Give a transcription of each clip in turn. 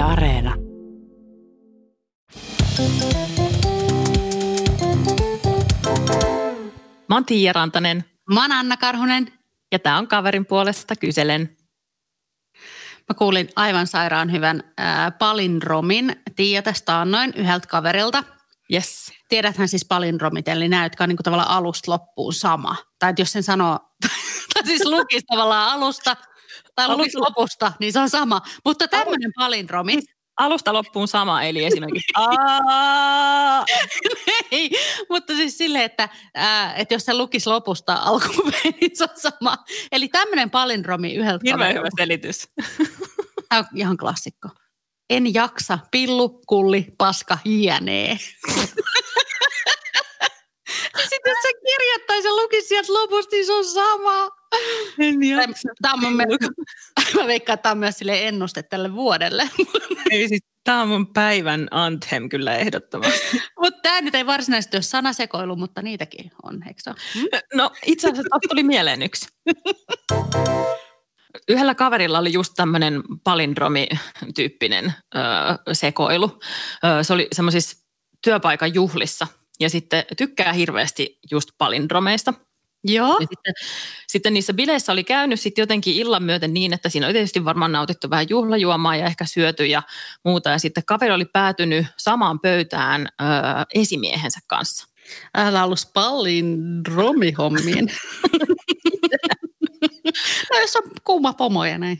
Yle Areena. Mä oon Tiia Rantanen. Mä oon Anna Karhunen. Ja tää on kaverin puolesta kyselen. Mä kuulin aivan sairaan hyvän äh, palindromin Tiia tästä annoin yhdeltä kaverilta. Yes. Tiedäthän siis palindromit, eli nämä, jotka on niin kuin tavallaan alusta loppuun sama. Tai jos sen sanoo, tai siis lukisi tavallaan alusta tai lukisi lopusta, niin se on sama. Mutta tämmöinen palindromi, Alusta loppuun sama, eli esimerkiksi Ei, mutta siis silleen, että, ää, että jos se lukisi lopusta alkuun, niin se on sama. Eli tämmöinen palindromi yhdeltä Hirveän hyvä selitys. Tämä on ihan klassikko. En jaksa, pillu, kulli, paska, jne. Sitten jos se lukisi sieltä lopusta, niin se on sama. En Tämä on mielestä, mä veikkaan, että tämä on myös sille ennuste tälle vuodelle. Ei, siis, tämä on mun päivän anthem kyllä ehdottomasti. mutta tämä nyt ei varsinaisesti ole sanasekoilu, mutta niitäkin on, eikö se? No itse asiassa tuli mieleen yksi. Yhdellä kaverilla oli just tämmöinen palindromi-tyyppinen ö, sekoilu. Ö, se oli semmoisissa työpaikan juhlissa ja sitten tykkää hirveästi just palindromeista. Joo. Ja sitten, sitten niissä bileissä oli käynyt sitten jotenkin illan myöten niin, että siinä oli tietysti varmaan nautittu vähän juhlajuomaa ja ehkä syöty ja muuta. Ja sitten kaveri oli päätynyt samaan pöytään ö, esimiehensä kanssa. Älä ollut palindromihommiin. no jos on kuuma pomo ja näin.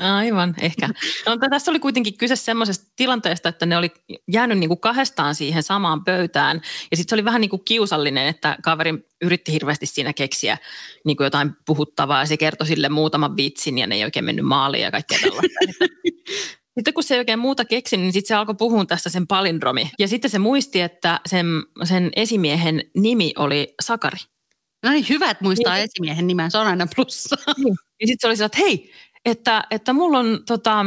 Aivan, ehkä. No, tässä oli kuitenkin kyse semmoisesta tilanteesta, että ne oli jäänyt niin kuin kahdestaan siihen samaan pöytään. Ja sitten se oli vähän niin kuin kiusallinen, että kaveri yritti hirveästi siinä keksiä niin kuin jotain puhuttavaa. Ja se kertoi sille muutaman vitsin ja ne ei oikein mennyt maaliin ja kaikkea tällaista. Sitten kun se ei oikein muuta keksi, niin sitten se alkoi puhua tästä sen palindromi. Ja sitten se muisti, että sen, sen esimiehen nimi oli Sakari. No niin, hyvä, että muistaa Niin. esimiehen nimen, se on aina plussa. Ja sitten se oli sillä, että hei, että, että mulla on, tota,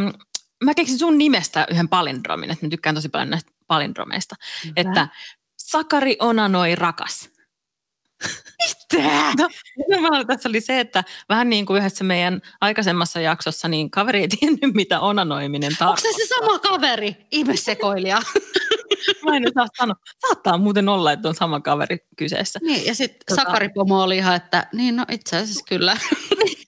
mä keksin sun nimestä yhden palindromin, että mä tykkään tosi paljon näistä palindromeista. Hyvä. Että Sakari onanoi rakas. Mitä? No, tässä oli se, että vähän niin kuin yhdessä meidän aikaisemmassa jaksossa, niin kaveri ei tiennyt, mitä onanoiminen Onko se tarkoittaa. se sama kaveri? Ihmesekoilija. Mä en osaa sanoa. Saattaa muuten olla, että on sama kaveri kyseessä. niin, ja sitten Tota- Sakari Pomo oli ihan, että niin no itse asiassa kyllä.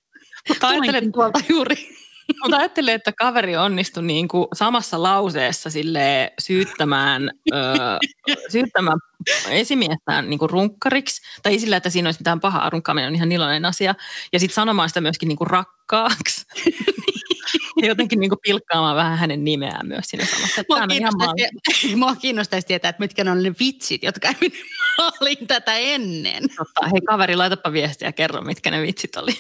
Mutta ajattelen, tuolta juuri. Mutta ajattelen, että kaveri onnistui niin kuin samassa lauseessa sille syyttämään, öö, syyttämään esimiestään niin kuin runkkariksi. Tai ei sillä, että siinä olisi mitään pahaa. Runkkaaminen on ihan iloinen asia. Ja sitten sanomaan sitä myöskin niin kuin rakkaaksi. ja jotenkin niin kuin pilkkaamaan vähän hänen nimeään myös siinä samassa. Mua ihan kiinnostaisi, mua kiinnostaisi tietää, että mitkä ne on ne vitsit, jotka maaliin tätä ennen. Totta. Hei kaveri, laitapa viestiä ja kerro, mitkä ne vitsit oli.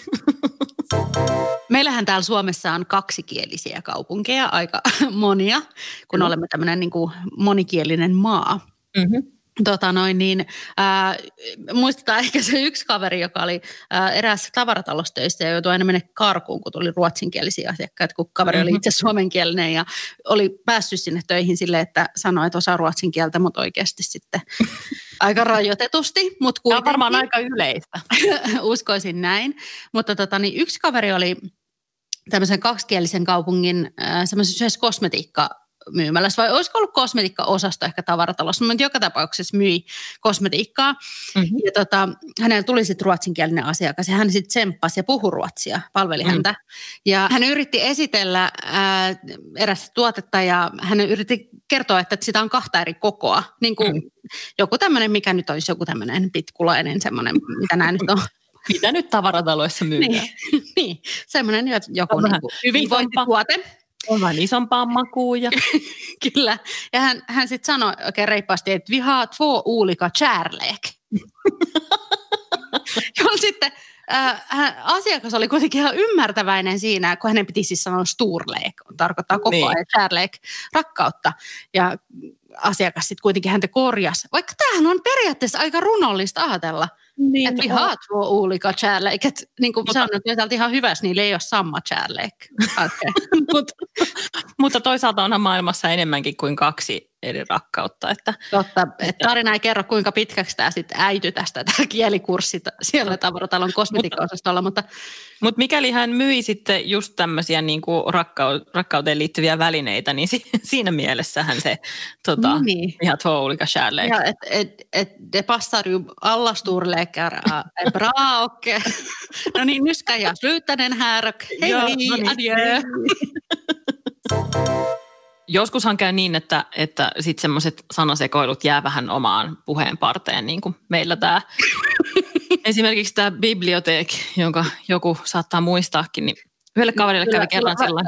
Meillähän täällä Suomessa on kaksikielisiä kaupunkeja, aika monia, kun Kyllä. olemme tämmöinen niin kuin monikielinen maa. Mm-hmm. Tota noin, niin, ää, muistetaan ehkä se yksi kaveri, joka oli ää, eräässä tavaratalossa töissä ja joutui aina mennä karkuun, kun tuli ruotsinkielisiä asiakkaita, kun kaveri oli Mhm. itse suomenkielinen ja oli päässyt sinne töihin silleen, että sanoi, että osaa ruotsin kieltä, mutta oikeasti sitten aika rajoitetusti, mutta Tämä on kuitenkin varmaan aika yleistä. uskoisin näin. Mutta tota, niin yksi kaveri oli tämmöisen kaksikielisen kaupungin äh, semmoisessa kosmetiikka myymälässä, vai olisiko ollut kosmetiikka-osasto ehkä tavaratalossa, mutta joka tapauksessa myi kosmetiikkaa. Mm-hmm. Ja tota, hänellä tuli sitten ruotsinkielinen asiakas ja hän sitten tsemppasi ja puhui ruotsia, palveli Mm. häntä. Ja hän yritti esitellä ää, erästä tuotetta ja hän yritti kertoa, että sitä on kahta eri kokoa. Niin kuin Mm. joku tämmöinen, mikä nyt olisi joku tämmöinen pitkulainen semmoinen, mitä nämä nyt on. Mitä nyt tavarataloissa myydään? Niin, niin. semmoinen jo- joku niin hyvinvointituote. On vähän isompaa makuun ja Kyllä. Ja hän, hän sitten sanoi oikein reippaasti, että vi har två olika kärlek. Jolloin sitten äh, hän, asiakas oli kuitenkin ihan ymmärtäväinen siinä, kun hänen piti siis sanoa storlek, tarkoittaa koko Niin. ajan kärlek, rakkautta. Ja asiakas sitten kuitenkin häntä korjasi. Vaikka tämähän on periaatteessa aika runollista ajatella. niin, Että vi har två olika kärlek. Että niin kuin Mutta- nyt täältä ihan hyvässä, niillä ei ole sama kärlek. Okay. Mut, Mutta toisaalta onhan maailmassa enemmänkin kuin kaksi eri rakkautta. Että, Totta, että tarina ei kerro kuinka pitkäksi tämä sitten äity tästä, tämä kielikurssi siellä tavaratalon kosmetiikkaosastolla, mutta... Mutta mikäli hän myi sitten just tämmöisiä niin kuin rakkau- rakkauteen liittyviä välineitä, niin si- siinä mielessähän se tota, niin. ihan två olika kärlek. Ja, et, et, et det passar ju alla storlekar bra och no niin, nu ska jag sluta den här och hej, ja, hej, no niin, adjö. Joskushan käy niin, että, että sitten semmoiset sanasekoilut jää vähän omaan puheen parteen, niin kuin meillä tämä esimerkiksi tämä biblioteek, jonka joku saattaa muistaakin, niin yhdelle kaverille kävi kerran sillä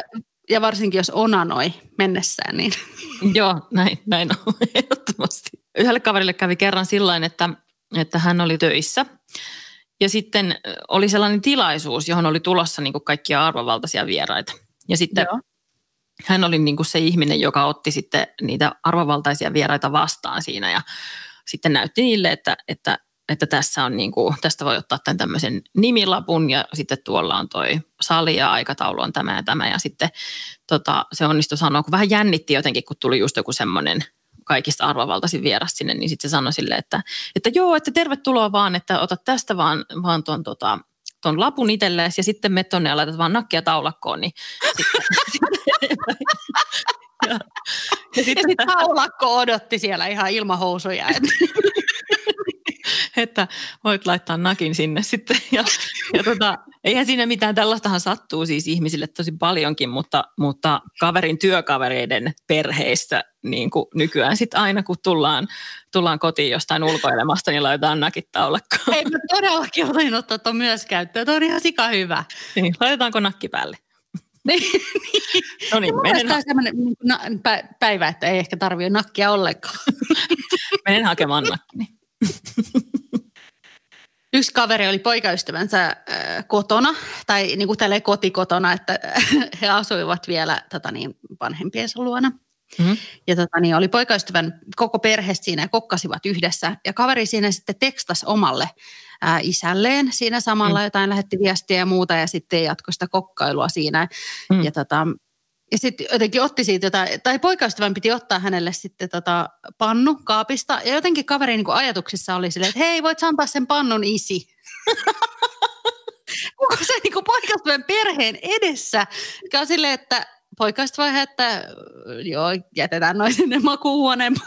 Ja varsinkin jos onanoi mennessään, niin... Joo, näin, näin on ehdottomasti. Yhdelle kaverille kävi kerran sillä että, että hän oli töissä ja sitten oli sellainen tilaisuus, johon oli tulossa niin kaikkia arvovaltaisia vieraita. Ja sitten Joo hän oli niin kuin se ihminen, joka otti sitten niitä arvovaltaisia vieraita vastaan siinä ja sitten näytti niille, että, että, että tässä on niin kuin, tästä voi ottaa tämän tämmöisen nimilapun ja sitten tuolla on toi sali ja aikataulu on tämä ja tämä ja sitten tota, se onnistui sanoa, kun vähän jännitti jotenkin, kun tuli just joku semmoinen kaikista arvovaltaisin vieras sinne, niin sitten se sanoi sille, että, että joo, että tervetuloa vaan, että ota tästä vaan, vaan tuon tota, ton lapun itselleesi ja sitten me tonne ja laitat vaan nakkia taulakkoon, niin sitten, ja, ja sitten sit taulakko odotti siellä ihan ilman housuja. Että. että voit laittaa nakin sinne sitten. Ja, ja tota, eihän siinä mitään, tällaistahan sattuu siis ihmisille tosi paljonkin, mutta, mutta kaverin työkavereiden perheissä niin kuin nykyään sitten aina kun tullaan, tullaan kotiin jostain ulkoilemasta, niin laitetaan nakit taulakkoon. Ei mä todellakin otin ottaa tuon myös käyttöön, tuo on ihan sika hyvä. Niin, laitetaanko nakki päälle? Niin. no niin, menen... Tämä on sellainen niin päivä, että ei ehkä tarvitse nakkia ollenkaan. menen hakemaan nakkini. Yksi kaveri oli poikaystävänsä äh, kotona, tai niin kuin kotikotona, että he asuivat vielä tota niin, vanhempiensa luona. Mm-hmm. Ja tota, niin oli poikaystävän koko perhe siinä ja kokkasivat yhdessä. Ja kaveri siinä sitten tekstasi omalle ää, isälleen siinä samalla, mm. jotain lähetti viestiä ja muuta ja sitten jatkoi sitä kokkailua siinä. Mm. Ja tota, ja sitten jotenkin otti siitä jotain, tai poikaystävän piti ottaa hänelle sitten tota pannu kaapista. Ja jotenkin kaverin niin ajatuksissa oli silleen, että hei, voit antaa sen pannun isi. Kuka se niin poikaystävän perheen edessä, joka on silleen, että poikaystävä että joo, jätetään noin sinne makuuhuoneen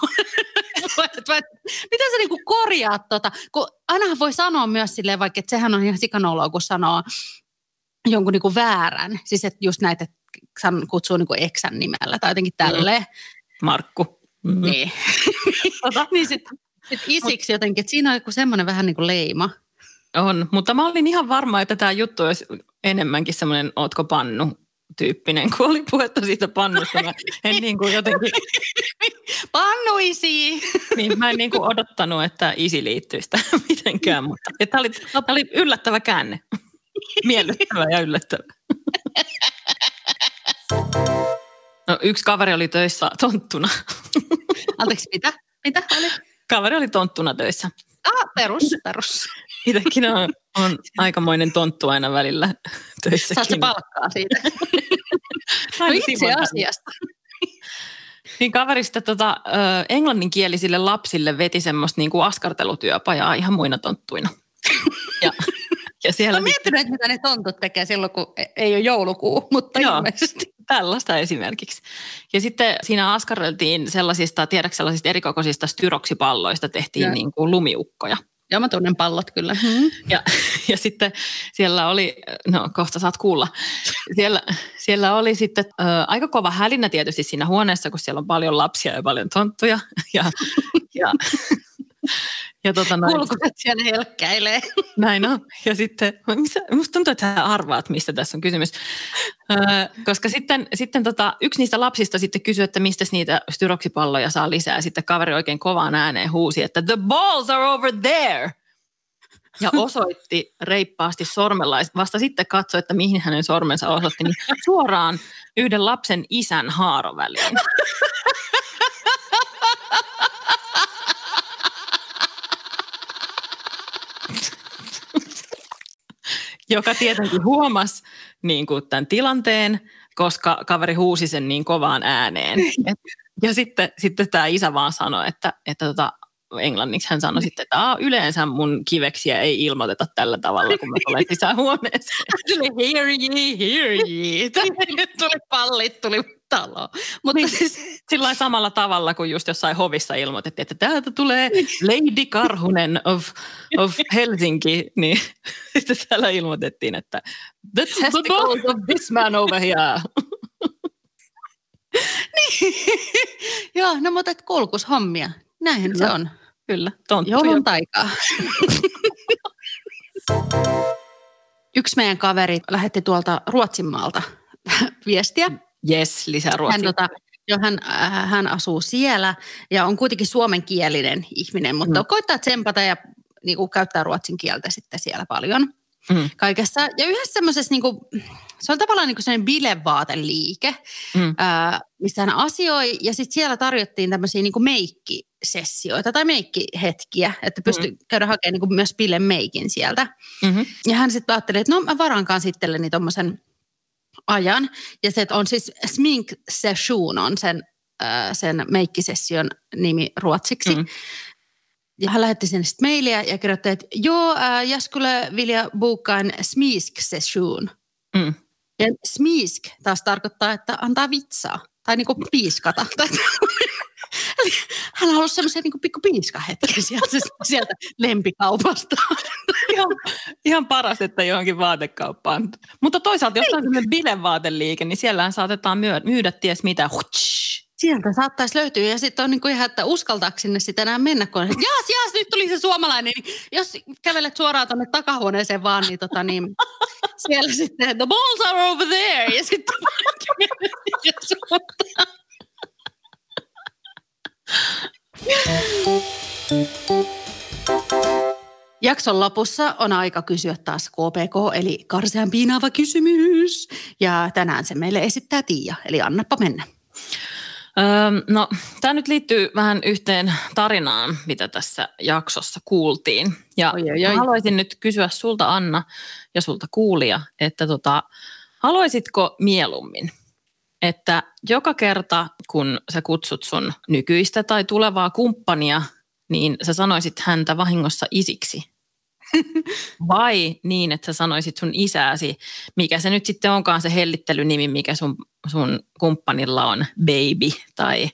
Miten sä niinku korjaat tota? Kun ainahan voi sanoa myös silleen, vaikka että sehän on ihan sikanoloa, kun sanoo jonkun niinku väärän. Siis että just näitä, että kutsuu niinku eksän nimellä tai jotenkin tälleen. Mm. Markku. Mm-hmm. Niin. tota, niin sitten sit isiksi jotenkin, että siinä on joku semmoinen vähän niin kuin leima. On, mutta mä olin ihan varma, että tämä juttu olisi enemmänkin semmoinen ootko pannu tyyppinen, kun oli puhetta siitä pannusta. Mä en niin kuin jotenkin... Pannuisi! niin, mä en niin kuin odottanut, että isi liittyisi tähän mitenkään, mutta tämä oli, oli yllättävä käänne. Miellyttävä ja yllättävä. No, yksi kaveri oli töissä tonttuna. Anteeksi, mitä? Mitä oli? Kaveri oli tonttuna töissä. Ah, perus, perus. Itsekin on, on aikamoinen tonttu aina välillä töissäkin. Saat palkkaa siitä. no itse asiasta. Niin kaverista tota, englanninkielisille lapsille veti semmoista niinku askartelutyöpajaa ihan muina tonttuina. Ja ja siellä Mä miettinyt, että mitä ne tontut tekee silloin, kun e- ei ole joulukuu, mutta Joo, ilmeisesti. Tällaista esimerkiksi. Ja sitten siinä askarreltiin sellaisista, tiedätkö sellaisista erikokoisista styroksipalloista tehtiin ja. niin kuin lumiukkoja. Joo, mä tunnen pallot kyllä. Hmm. Ja, ja sitten siellä oli, no kohta saat kuulla, siellä, siellä oli sitten ö, aika kova hälinä tietysti siinä huoneessa, kun siellä on paljon lapsia ja paljon tonttuja. Ja, ja ja tota noin, Kulkuset siellä helkkäilee. Näin on. Ja sitten, missä, musta tuntuu, että hän arvaat, mistä tässä on kysymys. Öö, koska sitten, sitten tota, yksi niistä lapsista sitten kysyi, että mistä niitä styroksipalloja saa lisää. Sitten kaveri oikein kovaan ääneen huusi, että the balls are over there. Ja osoitti reippaasti sormella. Vasta sitten katsoi, että mihin hänen sormensa osoitti, niin suoraan yhden lapsen isän haaroväliin. joka tietenkin huomasi niin kuin tämän tilanteen, koska kaveri huusi sen niin kovaan ääneen. Ja sitten, sitten tämä isä vaan sanoi, että, että tota, englanniksi hän sanoi sitten, että yleensä mun kiveksiä ei ilmoiteta tällä tavalla, kun mä tulen sisähuoneeseen. Tuli hear ye, hear ye. Tuli pallit, tuli talo. Mutta niin, siis... Sillä samalla tavalla kuin just jossain hovissa ilmoitettiin, että täältä tulee Lady Karhunen of, of Helsinki, niin sitten täällä ilmoitettiin, että the testicles of this man over here. niin. Joo, no mutta et kulkushommia. Näinhän se on. Kyllä, tonttu. Joulun taikaa. Yksi meidän kaveri lähetti tuolta Ruotsinmaalta viestiä. Yes, lisää ruotsia. Hän, tota, jo, hän, äh, hän asuu siellä ja on kuitenkin suomenkielinen ihminen, mutta mm. koittaa tsempata ja niin kuin, käyttää ruotsin kieltä sitten siellä paljon mm. kaikessa. Ja yhdessä semmoisessa, niin kuin, se on tavallaan niin sellainen bilevaateliike, mm. ää, missä hän asioi ja sitten siellä tarjottiin tämmöisiä niin meikkisessioita tai meikkihetkiä, että pystyi mm. käydä hakemaan niin kuin myös meikin sieltä. Mm-hmm. Ja hän sitten ajatteli, että no mä varaan itselleni tuommoisen ajan. Ja se on siis Smink Session on sen, äh, sen meikkisession nimi ruotsiksi. Mm. Ja hän lähetti sinne sitten mailia ja kirjoitti, että joo, äh, jag skulle vilja boka en smisk-session. Mm. Ja smisk taas tarkoittaa, että antaa vitsaa tai niinku piiskata. Eli hän halusi semmoisen niin pikku piiskahetken sieltä, sieltä lempikaupasta. ihan, ihan paras, että johonkin vaatekauppaan. Mutta toisaalta, jos on sellainen bilevaateliike, niin siellähän saatetaan myydä, myydä ties mitä. Sieltä saattaisi löytyä ja sitten on niin kuin ihan, että uskaltaako sinne sitä enää mennä, kun jaas, jaas, nyt tuli se suomalainen. Niin jos kävelet suoraan tuonne takahuoneeseen vaan, niin, tota, niin siellä sitten the balls are over there ja sitten Jakson lopussa on aika kysyä taas KPK, eli karsean piinaava kysymys. Ja tänään se meille esittää Tiia, eli annappa mennä. Öö, no, tämä nyt liittyy vähän yhteen tarinaan, mitä tässä jaksossa kuultiin. Ja oi, oi, oi. haluaisin nyt kysyä sulta Anna ja sulta kuulia, että tota, haluaisitko mieluummin, että joka kerta kun sä kutsut sun nykyistä tai tulevaa kumppania, niin sä sanoisit häntä vahingossa isiksi. Vai niin, että sä sanoisit sun isääsi, mikä se nyt sitten onkaan se hellittelynimi, mikä sun, sun kumppanilla on, baby tai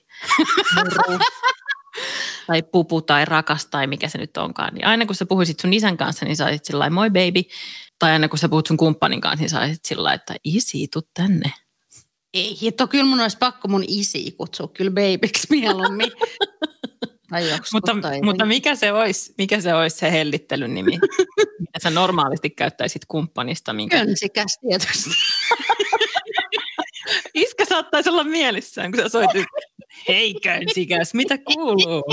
muru, tai pupu tai rakas tai mikä se nyt onkaan. Niin aina kun sä puhuisit sun isän kanssa, niin saisit sillä moi baby. Tai aina kun sä puhut sun kumppanin kanssa, niin saisit sillä että isi, tuu tänne. Ei, hitto, kyllä mun olisi pakko mun isi kutsua kyllä babyksi mieluummin. mutta, mutta mikä, se olisi, mikä se olisi se hellittelyn nimi, mitä sä normaalisti käyttäisit kumppanista? Minkä... Könsikäs tietysti. Iskä saattaisi olla mielissään, kun sä soitit, hei könsikäs, mitä kuuluu?